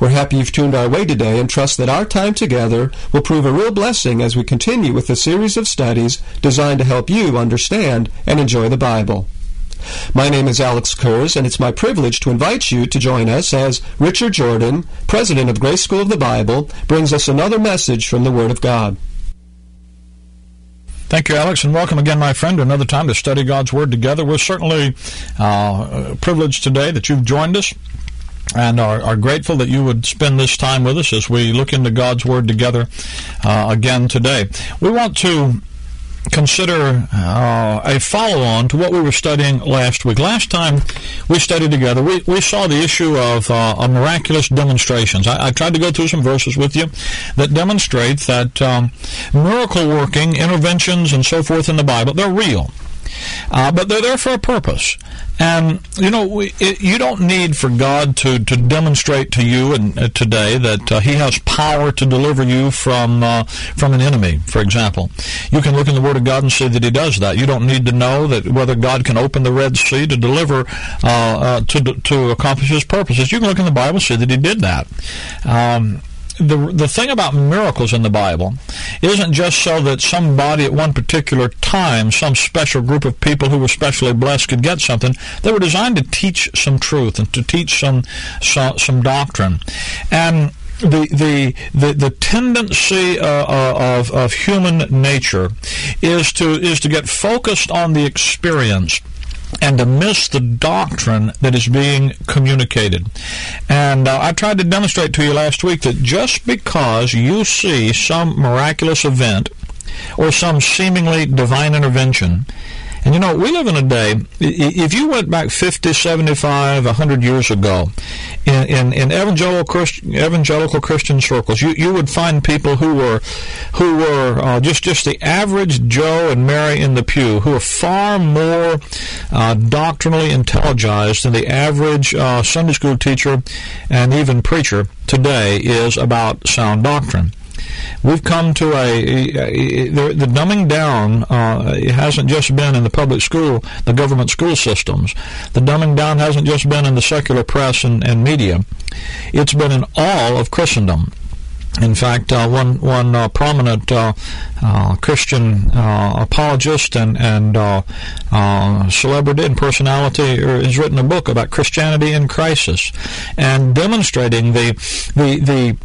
We're happy you've tuned our way today and trust that our time together will prove a real blessing as we continue with a series of studies designed to help you understand and enjoy the Bible. My name is Alex Kurz, and it's my privilege to invite you to join us as Richard Jordan, President of Grace School of the Bible, brings us another message from the Word of God. Thank you, Alex, and welcome again, my friend, to another time to study God's Word together. We're certainly uh, privileged today that you've joined us and are, are, grateful that you would spend this time with us as we look into God's Word together uh, again today. We want to consider uh, a follow on to what we were studying last week. Last time we studied together, we, we saw the issue of, uh, miraculous demonstrations. I, I, tried to go through some verses with you that demonstrate that um, miracle working, interventions, and so forth in the Bible, they're real. Uh, but they're there for a purpose. And you know, we, it, you don't need for God to, to demonstrate to you and uh, today that uh, He has power to deliver you from uh, from an enemy. For example, you can look in the Word of God and see that He does that. You don't need to know that whether God can open the Red Sea to deliver uh, uh, to to accomplish His purposes. You can look in the Bible and see that He did that. Um, the the thing about miracles in the Bible isn't just so that somebody at one particular time, some special group of people who were specially blessed could get something. They were designed to teach some truth and to teach some some, some doctrine, and the the the, the tendency uh, uh, of of human nature is to is to get focused on the experience and to miss the doctrine that is being communicated. And uh, I tried to demonstrate to you last week that just because you see some miraculous event or some seemingly divine intervention, and you know, we live in a day, if you went back 50, 75, 100 years ago, in, in, in evangelical, Christ, evangelical Christian circles, you, you would find people who were, who were uh, just, just the average Joe and Mary in the pew, who are far more uh, doctrinally intelligized than the average uh, Sunday school teacher and even preacher today is about sound doctrine. We've come to a, a, a the, dumbing down. Uh, it hasn't just been in the public school, the government school systems. The dumbing down hasn't just been in the secular press and, and media. It's been in all of Christendom. In fact, uh, one one uh, prominent uh, uh Christian uh, apologist and and uh, celebrity and personality has written a book about Christianity in crisis, and demonstrating the the the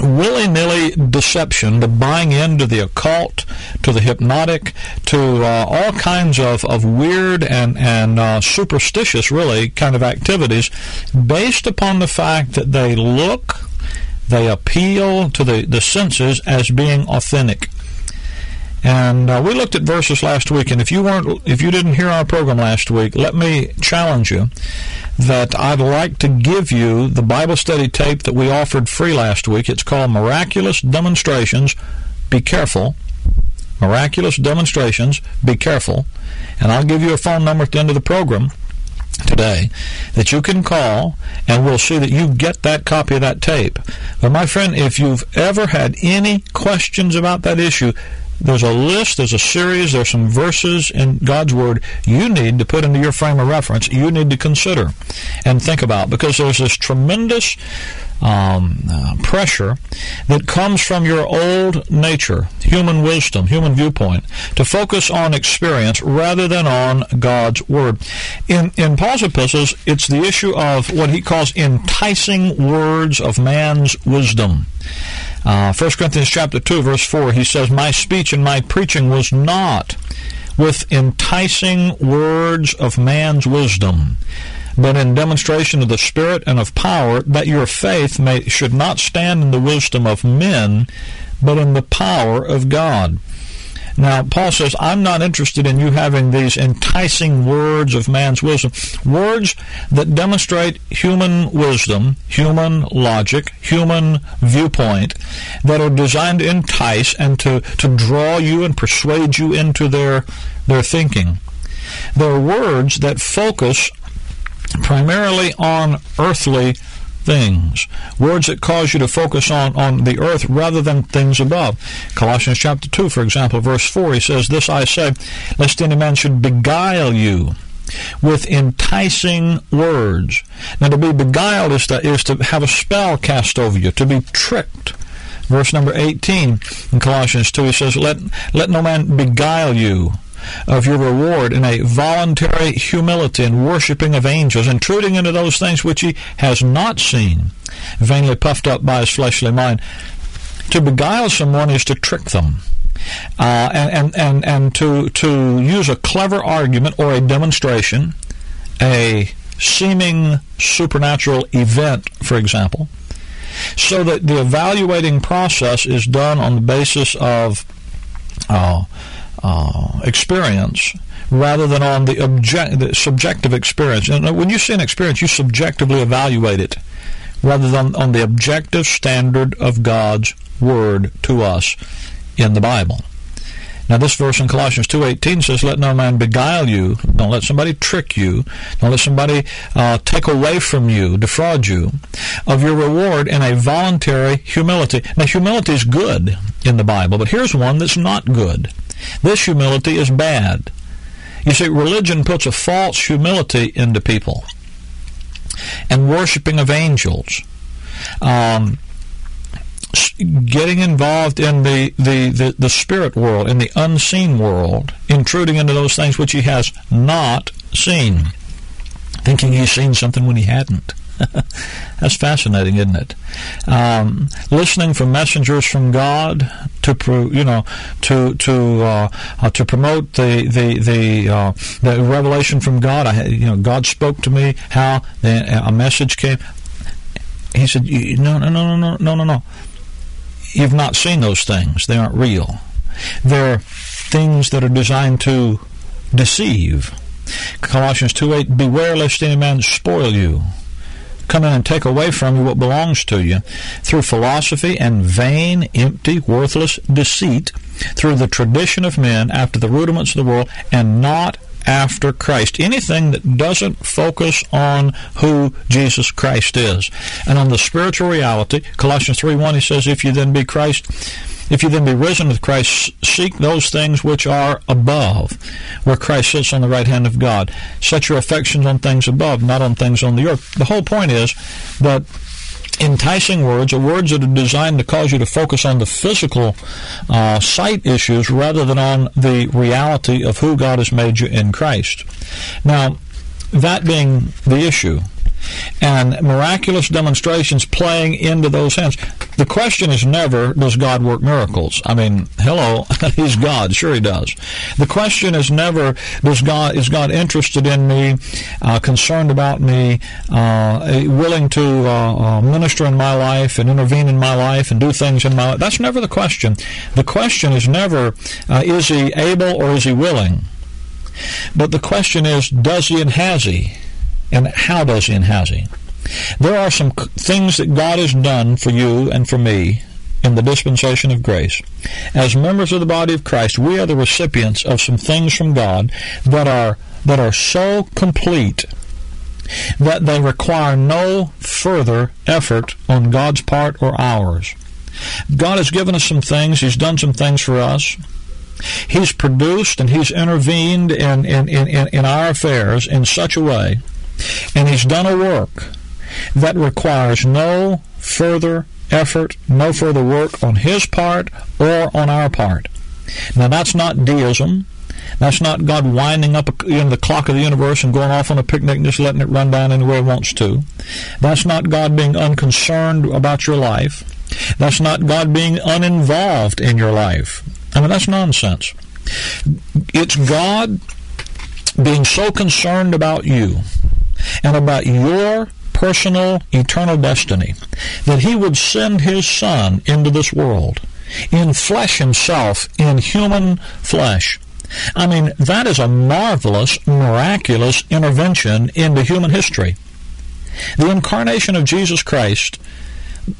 willy nilly deception, the buying into the occult, to the hypnotic, to uh, all kinds of, of weird and, and uh, superstitious, really, kind of activities based upon the fact that they look, they appeal to the, the senses as being authentic. And uh, we looked at verses last week, and if you weren't, if you didn't hear our program last week, let me challenge you that I'd like to give you the Bible study tape that we offered free last week. It's called Miraculous Demonstrations. Be careful. Miraculous Demonstrations. Be careful. And I'll give you a phone number at the end of the program today that you can call and we'll see that you get that copy of that tape. But my friend, if you've ever had any questions about that issue, there's a list, there's a series, there's some verses in God's Word you need to put into your frame of reference, you need to consider and think about because there's this tremendous um, uh, pressure that comes from your old nature, human wisdom, human viewpoint, to focus on experience rather than on God's Word. In, in Paul's epistles, it's the issue of what he calls enticing words of man's wisdom. Uh, 1 Corinthians chapter 2, verse 4, he says, My speech and my preaching was not with enticing words of man's wisdom, but in demonstration of the Spirit and of power, that your faith may, should not stand in the wisdom of men, but in the power of God. Now, Paul says, I'm not interested in you having these enticing words of man's wisdom, words that demonstrate human wisdom, human logic, human viewpoint, that are designed to entice and to, to draw you and persuade you into their, their thinking. They're words that focus primarily on earthly things. Words that cause you to focus on, on the earth rather than things above. Colossians chapter 2, for example, verse 4, he says, This I say, lest any man should beguile you with enticing words. Now, to be beguiled is to, is to have a spell cast over you, to be tricked. Verse number 18 in Colossians 2, he says, Let, let no man beguile you of your reward in a voluntary humility and worshiping of angels, intruding into those things which he has not seen, vainly puffed up by his fleshly mind. To beguile someone is to trick them. Uh, and, and, and, and to, to use a clever argument or a demonstration, a seeming supernatural event, for example, so that the evaluating process is done on the basis of uh, uh, experience rather than on the, object, the subjective experience. And when you see an experience, you subjectively evaluate it rather than on the objective standard of God's word to us in the Bible. Now, this verse in Colossians 2.18 says, Let no man beguile you. Don't let somebody trick you. Don't let somebody uh, take away from you, defraud you of your reward in a voluntary humility. Now, humility is good in the Bible, but here's one that's not good. This humility is bad. You see, religion puts a false humility into people. And worshiping of angels. Um, getting involved in the, the, the, the, spirit world, in the unseen world, intruding into those things which he has not seen, thinking he's seen something when he hadn't. That's fascinating, isn't it? Um, listening for messengers from God to, you know, to to uh, uh, to promote the the the uh, the revelation from God. I, you know, God spoke to me how a message came. He said, "No, no, no, no, no, no, no. You've not seen those things. They aren't real. They're things that are designed to deceive." Colossians 2:8, Beware lest any man spoil you come in and take away from you what belongs to you. Through philosophy and vain, empty, worthless deceit, through the tradition of men after the rudiments of the world, and not after Christ. Anything that doesn't focus on who Jesus Christ is and on the spiritual reality. Colossians 3 1, he says, If you then be Christ, if you then be risen with Christ, seek those things which are above, where Christ sits on the right hand of God. Set your affections on things above, not on things on the earth. The whole point is that enticing words are words that are designed to cause you to focus on the physical uh, sight issues rather than on the reality of who God has made you in Christ. Now, that being the issue, and miraculous demonstrations playing into those hands. The question is never, does God work miracles? I mean, hello, He's God. Sure He does. The question is never, does God, is God interested in me, uh, concerned about me, uh, willing to uh, uh, minister in my life and intervene in my life and do things in my life? That's never the question. The question is never, uh, is He able or is He willing? But the question is, does He and has He? And how does has he? There are some things that God has done for you and for me in the dispensation of grace. As members of the body of Christ, we are the recipients of some things from God that are that are so complete that they require no further effort on God's part or ours. God has given us some things, He's done some things for us He's produced and He's intervened in, in, in, in our affairs in such a way, and He's done a work that requires no further effort, no further work on His part or on our part. Now, that's not deism. That's not God winding up in the clock of the universe and going off on a picnic and just letting it run down anywhere it wants to. That's not God being unconcerned about your life. That's not God being uninvolved in your life. I mean, that's nonsense. It's God being so concerned about you and about your personal eternal destiny that he would send his son into this world in flesh himself in human flesh. I mean that is a marvelous miraculous intervention into human history. The incarnation of jesus christ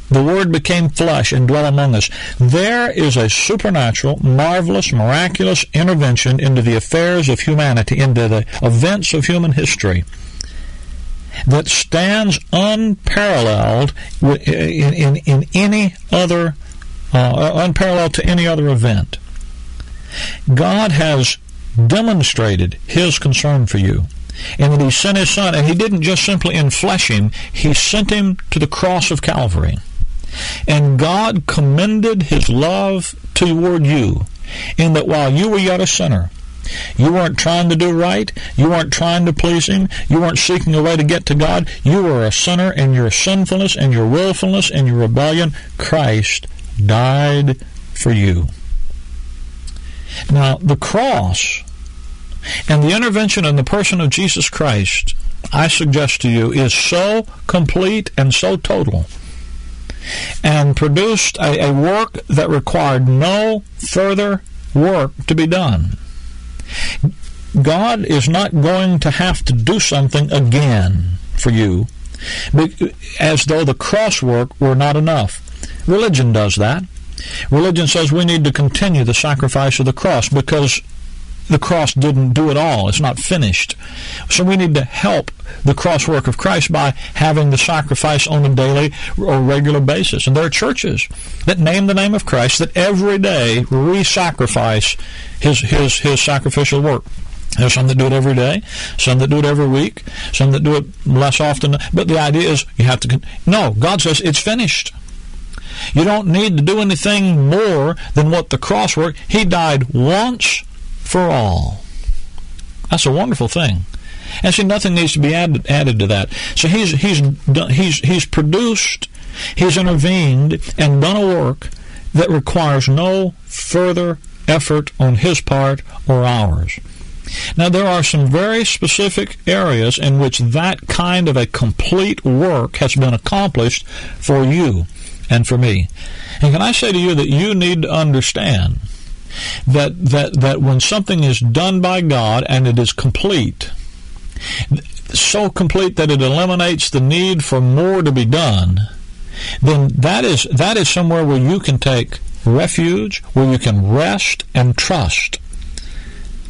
the Word became flesh and dwelt among us. There is a supernatural, marvelous, miraculous intervention into the affairs of humanity, into the events of human history that stands unparalleled in, in, in any other, uh, unparalleled to any other event. God has demonstrated His concern for you and that he sent his son, and he didn't just simply enflesh him, he sent him to the cross of Calvary. And God commended his love toward you in that while you were yet a sinner, you weren't trying to do right. You weren't trying to please Him. You weren't seeking a way to get to God. You were a sinner in your sinfulness and your willfulness and your rebellion. Christ died for you. Now, the cross and the intervention in the person of Jesus Christ, I suggest to you, is so complete and so total and produced a, a, work that required no further work to be done. God is not going to have to do something again for you as though the cross work were not enough. Religion does that. Religion says we need to continue the sacrifice of the cross because the cross didn't do it all. It's not finished. So we need to help the cross work of Christ by having the sacrifice on a daily or regular basis. And there are churches that name the name of Christ that every day re-sacrifice his, his, his sacrificial work. There's some that do it every day, some that do it every week, some that do it less often. But the idea is you have to. No, God says it's finished. You don't need to do anything more than what the cross work. He died once for all. That's a wonderful thing. And see, nothing needs to be added added to that. So he's he's done, he's he's produced, he's intervened, and done a work that requires no further effort on his part or ours. Now, there are some very specific areas in which that kind of a complete work has been accomplished for you and for me. And can I say to you that you need to understand that that that when something is done by God and it is complete, so complete that it eliminates the need for more to be done, then that is that is somewhere where you can take refuge, where you can rest and trust.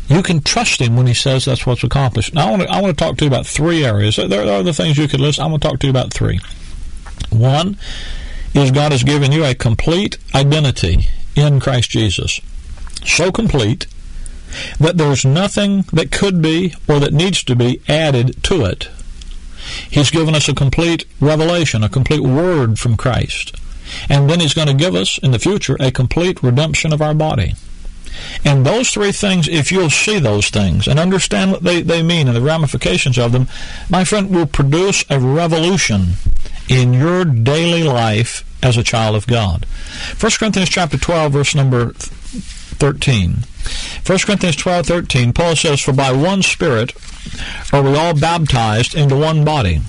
You can trust him when he says that's what's accomplished. Now, I want to, I want to talk to you about three areas. There are other things you could list. I want to talk to you about three. One is God has given you a complete identity in Christ Jesus so complete that there's nothing that could be or that needs to be added to it. He's given us a complete revelation, a complete word from Christ. And then He's going to give us in the future a complete redemption of our body. And those three things, if you'll see those things and understand what they, they mean and the ramifications of them, my friend, will produce a revolution in your daily life as a child of God. 1 Corinthians chapter 12, verse number 13. 1 Corinthians 12, 13, Paul says, For by one Spirit are we all baptized into one body,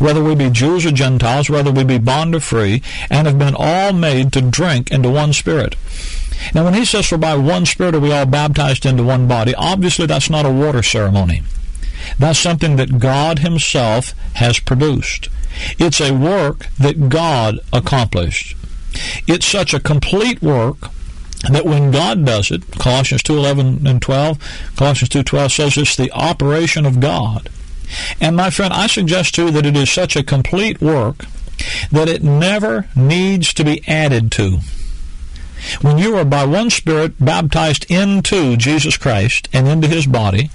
whether we be Jews or Gentiles, whether we be bond or free, and have been all made to drink into one Spirit. Now, when he says, For by one Spirit are we all baptized into one body, obviously that's not a water ceremony. That's something that God Himself has produced. It's a work that God accomplished. It's such a complete work that when God does it, Colossians 2:11 and 12, Colossians 2:12 says it's the operation of God. And my friend, I suggest to you that it is such a complete work that it never needs to be added to. When you are by one Spirit baptized into Jesus Christ and into His body,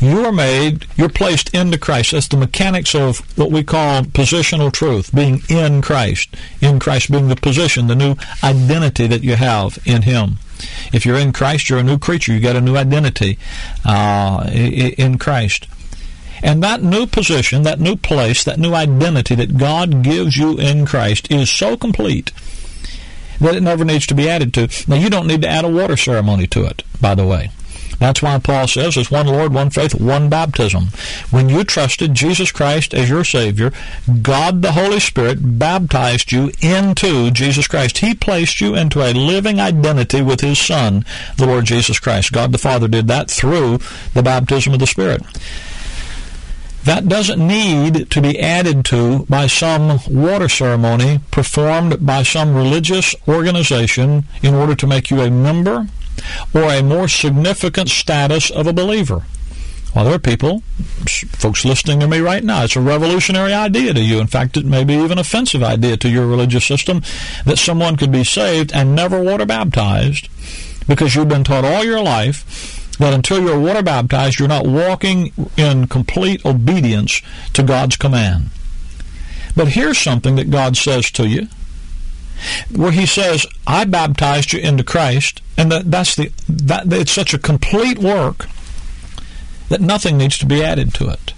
you are made, you're placed into Christ. That's the mechanics of what we call positional truth, being in Christ. In Christ being the position, the new identity that you have in Him. If you're in Christ, you're a new creature. You got a new identity uh, in Christ. And that new position, that new place, that new identity that God gives you in Christ is so complete that it never needs to be added to. Now, you don't need to add a water ceremony to it, by the way. That's why Paul says there's one Lord, one faith, one baptism. When you trusted Jesus Christ as your Savior, God the Holy Spirit baptized you into Jesus Christ. He placed you into a living identity with His Son, the Lord Jesus Christ. God the Father did that through the baptism of the Spirit. That doesn't need to be added to by some water ceremony performed by some religious organization in order to make you a member or a more significant status of a believer. Well, there are people, folks listening to me right now, it's a revolutionary idea to you. In fact, it may be even offensive idea to your religious system that someone could be saved and never water baptized because you've been taught all your life that until you're water baptized, you're not walking in complete obedience to God's command. But here's something that God says to you where he says, I baptized you into Christ, and that, that's the that it's such a complete work that nothing needs to be added to it.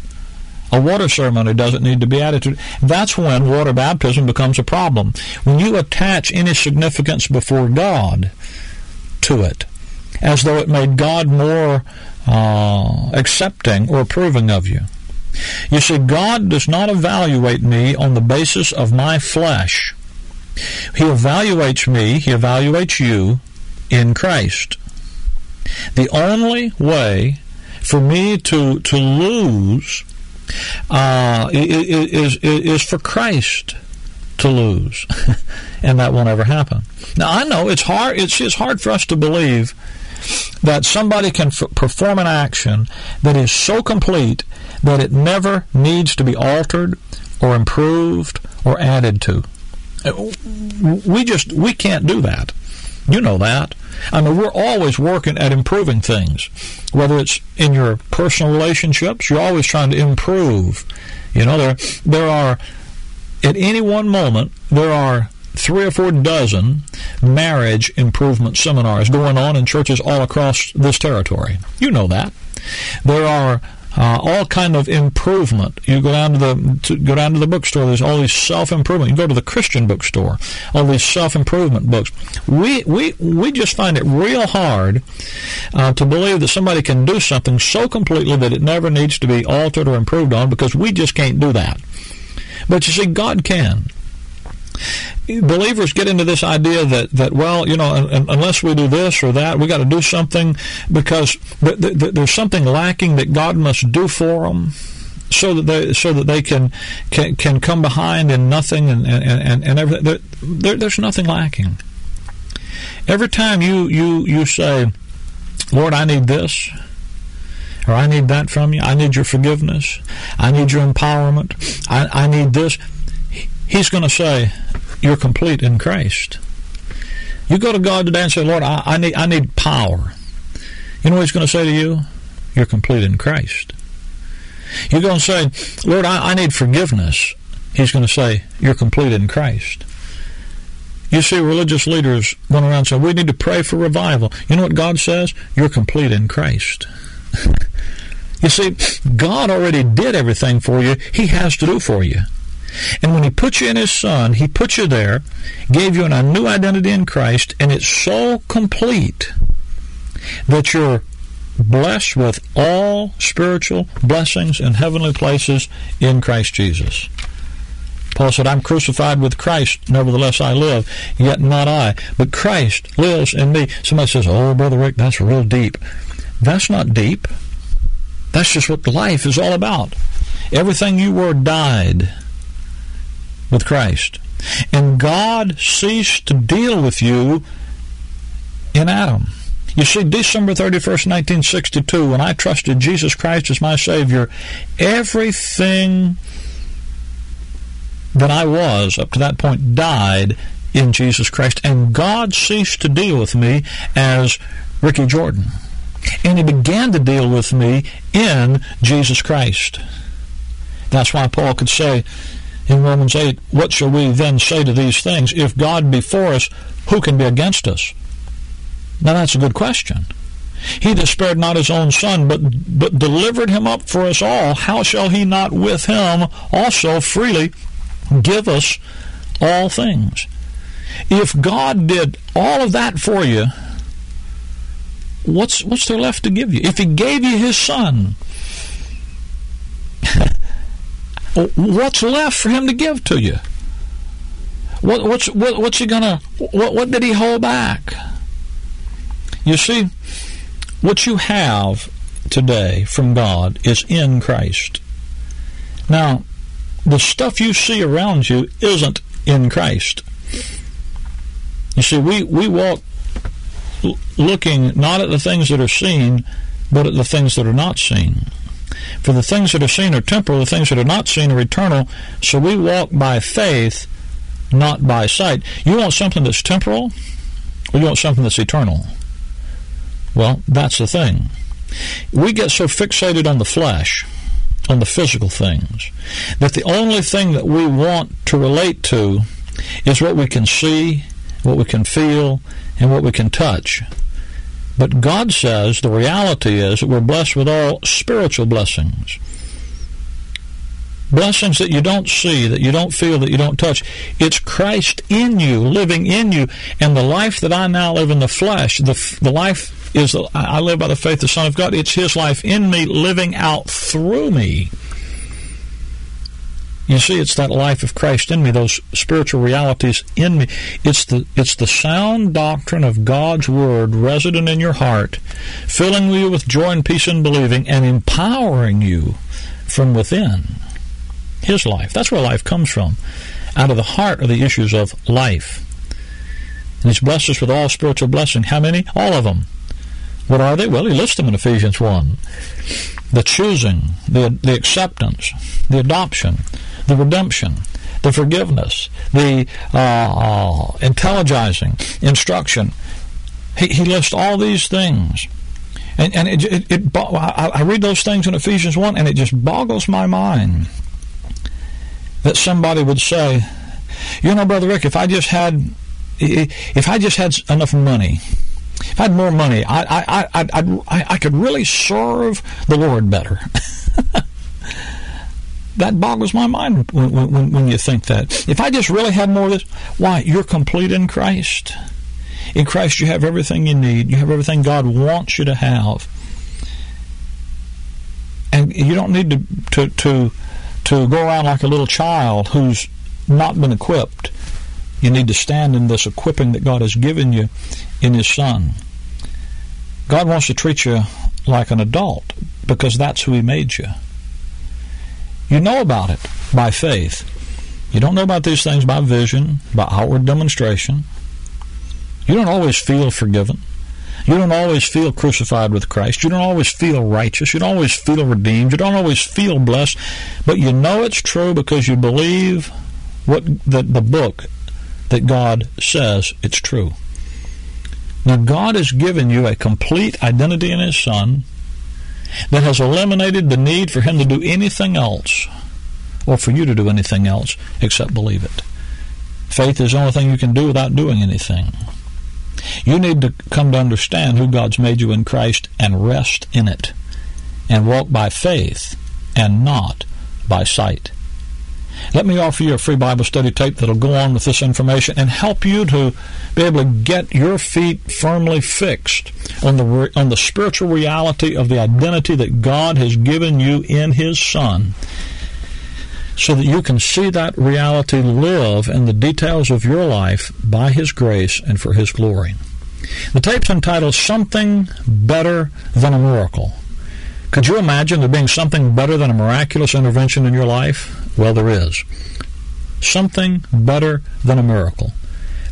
A water ceremony doesn't need to be added to it. That's when water baptism becomes a problem. When you attach any significance before God to it, as though it made God more uh, accepting or approving of you. You see, God does not evaluate me on the basis of my flesh. He evaluates me, He evaluates you in Christ. The only way for me to, to lose uh, is, is, for Christ to lose. and that won't ever happen. Now, I know it's hard, it's, it's hard for us to believe that somebody can f- perform an action that is so complete that it never needs to be altered or improved or added to. Uh, we just we can't do that. You know that. I mean, we're always working at improving things. Whether it's in your personal relationships, you're always trying to improve. You know, there there are at any one moment there are three or four dozen marriage improvement seminars going on in churches all across this territory. You know that. There are uh, all kind of improvement. You go down to the to go down to the bookstore. There's all these self improvement. You go to the Christian bookstore. All these self improvement books. We we we just find it real hard uh, to believe that somebody can do something so completely that it never needs to be altered or improved on because we just can't do that. But you see, God can believers get into this idea that, that well, you know, unless we do this or that, we got to do something because th- th- there's something lacking that God must do for them so that they so that they can can, can come behind in nothing and and and, and everything. There, there's nothing lacking. Every time you you you say, Lord, I need this, or I need that from you. I need your forgiveness. I need your empowerment. I, I need this. He's going to say, you're complete in Christ. You go to God today and say, Lord, I, I need I need power. You know what he's going to say to you? You're complete in Christ. You go and say, Lord, I, I need forgiveness. He's going to say, You're complete in Christ. You see religious leaders going around saying, We need to pray for revival. You know what God says? You're complete in Christ. you see, God already did everything for you, He has to do for you. And when He put you in His Son, He put you there, gave you a new identity in Christ, and it's so complete that you're blessed with all spiritual blessings and heavenly places in Christ Jesus. Paul said, I'm crucified with Christ, nevertheless I live, yet not I, but Christ lives in me. Somebody says, Oh, Brother Rick, that's real deep. That's not deep. That's just what life is all about. Everything you were died with Christ. And God ceased to deal with you in Adam. You see, December 31st, 1962, when I trusted Jesus Christ as my Savior, everything that I was up to that point died in Jesus Christ, and God ceased to deal with me as Ricky Jordan. And he began to deal with me in Jesus Christ. That's why Paul could say in Romans 8, What shall we then say to these things? If God be for us, who can be against us? Now that's a good question. He that spared not his own son, but, but delivered him up for us all, how shall he not with him also freely give us all things? If God did all of that for you, what's what's there left to give you? If he gave you his son, what's left for him to give to you? What, what's what, what's he gonna? What, what did he hold back? You see, what you have today from God is in Christ. Now, the stuff you see around you isn't in Christ. You see, we, we walk looking not at the things that are seen, but at the things that are not seen. For the things that are seen are temporal, the things that are not seen are eternal. So we walk by faith, not by sight. You want something that's temporal, or you want something that's eternal? Well, that's the thing. We get so fixated on the flesh, on the physical things, that the only thing that we want to relate to is what we can see, what we can feel, and what we can touch. But God says the reality is that we're blessed with all spiritual blessings. Blessings that you don't see, that you don't feel, that you don't touch. It's Christ in you, living in you. And the life that I now live in the flesh, the, the life is I live by the faith of the Son of God. It's His life in me, living out through me. You see, it's that life of Christ in me, those spiritual realities in me. It's the it's the sound doctrine of God's word resident in your heart, filling you with joy and peace in believing, and empowering you from within. His life. That's where life comes from. Out of the heart are the issues of life. And He's blessed us with all spiritual blessing. How many? All of them. What are they? Well, he lists them in Ephesians 1. The choosing, the, the acceptance, the adoption, the redemption, the forgiveness, the uh, uh, intelligizing, instruction. He, he lists all these things. And, and it, it, it, I read those things in Ephesians 1, and it just boggles my mind that somebody would say, you know, Brother Rick, if I just had, if I just had enough money, if I had more money, I, I, I, I, I could really serve the Lord better. that boggles my mind when, when, when you think that. If I just really had more of this, why? You're complete in Christ. In Christ, you have everything you need. You have everything God wants you to have. And you don't need to, to, to, to go around like a little child who's not been equipped. You need to stand in this equipping that God has given you in His Son. God wants to treat you like an adult because that's who He made you. You know about it by faith. You don't know about these things by vision, by outward demonstration. You don't always feel forgiven. You don't always feel crucified with Christ. You don't always feel righteous. You don't always feel redeemed. You don't always feel blessed. But you know it's true because you believe what the, the book that God says it's true. Now, God has given you a complete identity in His Son that has eliminated the need for Him to do anything else or for you to do anything else except believe it. Faith is the only thing you can do without doing anything. You need to come to understand who God's made you in Christ and rest in it and walk by faith and not by sight. Let me offer you a free Bible study tape that'll go on with this information and help you to be able to get your feet firmly fixed on the on the spiritual reality of the identity that God has given you in His Son so that you can see that reality live in the details of your life by His grace and for His glory. The tape's entitled Something Better Than a Miracle. Could you imagine there being something better than a miraculous intervention in your life? Well, there is. Something better than a miracle.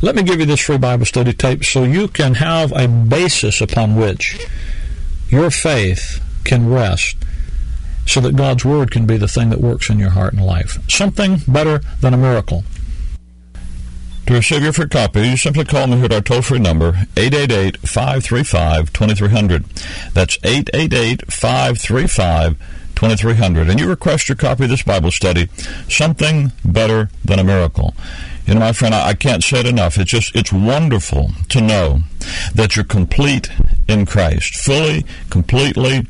Let me give you this free Bible study tape so you can have a basis upon which your faith can rest so that God's Word can be the thing that works in your heart and life. Something better than a miracle. To receive your free copy, you simply call me here at our toll free number, 888 535 2300. That's 888 535 2300. And you request your copy of this Bible study, Something Better Than a Miracle. You know, my friend, I, can't say it enough. It's just, it's wonderful to know that you're complete in Christ, fully, completely,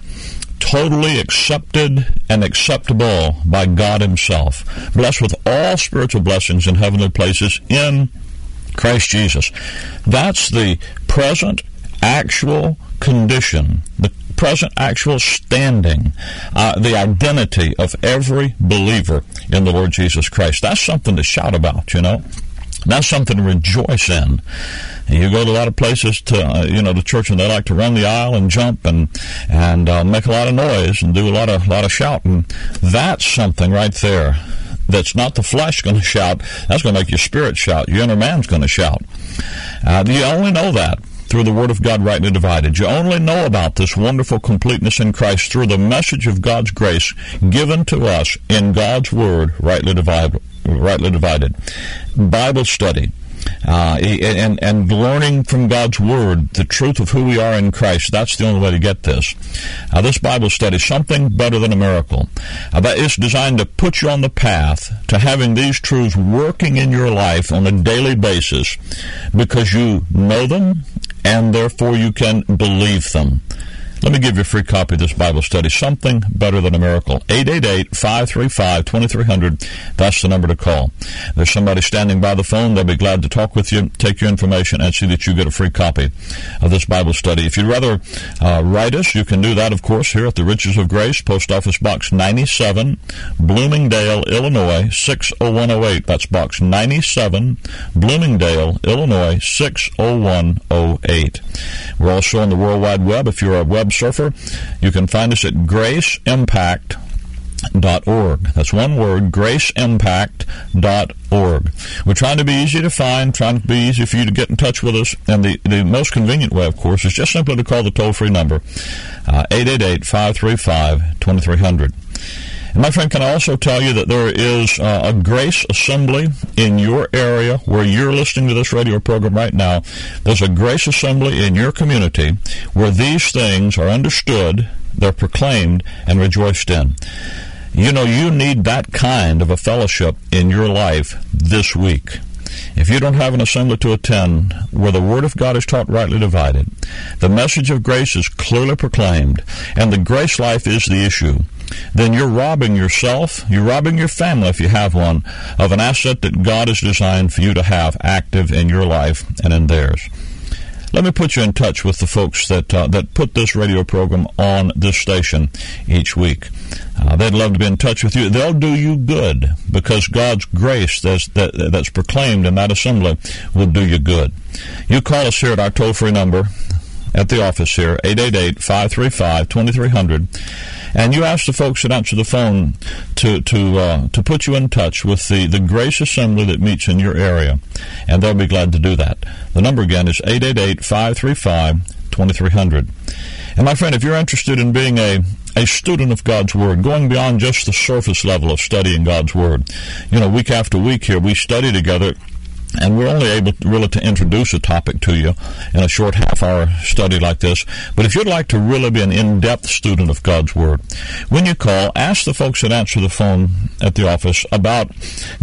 totally accepted and acceptable by God Himself, blessed with all spiritual blessings in heavenly places in Christ Jesus. That's the present actual condition, the present actual standing, uh, the identity of every believer in the Lord Jesus Christ. That's something to shout about, you know. That's something to rejoice in. You go to a lot of places to, uh, you know, the church, and they like to run the aisle and jump and and uh, make a lot of noise and do a lot of lot of shouting. That's something right there. That's not the flesh going to shout. That's going to make your spirit shout. Your inner man's going to shout. Uh, you only know that through the Word of God rightly divided. You only know about this wonderful completeness in Christ through the message of God's grace given to us in God's Word rightly divided. Rightly divided. Bible study uh, and, and learning from God's Word the truth of who we are in Christ. That's the only way to get this. Uh, this Bible study is something better than a miracle. Uh, is designed to put you on the path to having these truths working in your life on a daily basis because you know them and therefore you can believe them. Let me give you a free copy of this Bible study, Something Better Than a Miracle. 888-535-2300. That's the number to call. There's somebody standing by the phone. They'll be glad to talk with you, take your information, and see that you get a free copy of this Bible study. If you'd rather uh, write us, you can do that, of course, here at the Riches of Grace, Post Office Box 97, Bloomingdale, Illinois, 60108. That's Box 97, Bloomingdale, Illinois, 60108. We're also on the World Wide Web. If you're a web web surfer, you can find us at graceimpact.org. That's one word, graceimpact.org. We're trying to be easy to find, trying to be easy for you to get in touch with us, and the, the most convenient way, of course, is just simply to call the toll free number, uh, 888 535 2300. And my friend, can I also tell you that there is uh, a grace assembly in your area where you're listening to this radio program right now. There's a grace assembly in your community where these things are understood, they're proclaimed, and rejoiced in. You know, you need that kind of a fellowship in your life this week. If you don't have an assembly to attend where the Word of God is taught rightly divided, the message of grace is clearly proclaimed, and the grace life is the issue, then you're robbing yourself, you're robbing your family if you have one, of an asset that God has designed for you to have active in your life and in theirs. Let me put you in touch with the folks that uh, that put this radio program on this station each week. Uh, they'd love to be in touch with you. They'll do you good because God's grace that's, that, that's proclaimed in that assembly will do you good. You call us here at our toll free number at the office here, 888 535 2300 and you ask the folks that answer the phone to to uh, to put you in touch with the, the Grace Assembly that meets in your area, and they'll be glad to do that. The number again is 888-535-2300. And my friend, if you're interested in being a a student of God's Word, going beyond just the surface level of studying God's Word. You know, week after week here, we study together and we're only able to, really to introduce a topic to you in a short half hour study like this. But if you'd like to really be an in-depth student of God's Word, when you call, ask the folks that answer the phone at the office about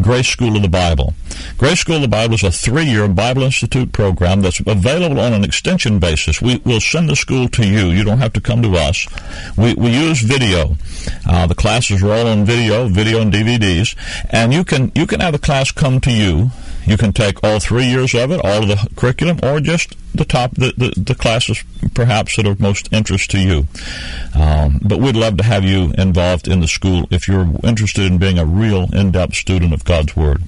Grace School of the Bible. Grace School of the Bible is a three-year Bible Institute program that's available on an extension basis. We will send the school to you. You don't have to come to us. We, we use video. Uh, the classes are all on video, video and DVDs, and you can you can have a class come to you you can take all three years of it, all of the curriculum, or just the top, the, the, the classes perhaps that are of most interest to you. Um, but we'd love to have you involved in the school if you're interested in being a real in-depth student of God's Word.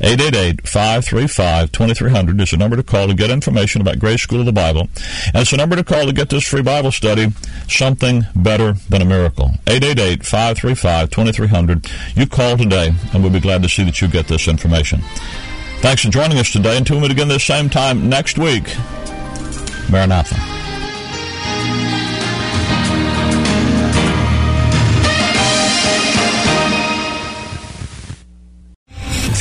888-535-2300 is the number to call to get information about Grace School of the Bible. And it's the number to call to get this free Bible study, Something Better Than a Miracle. 888-535-2300. You call today, and we'll be glad to see that you get this information. Thanks for joining us today. and tune in again this same time next week, Maranatha.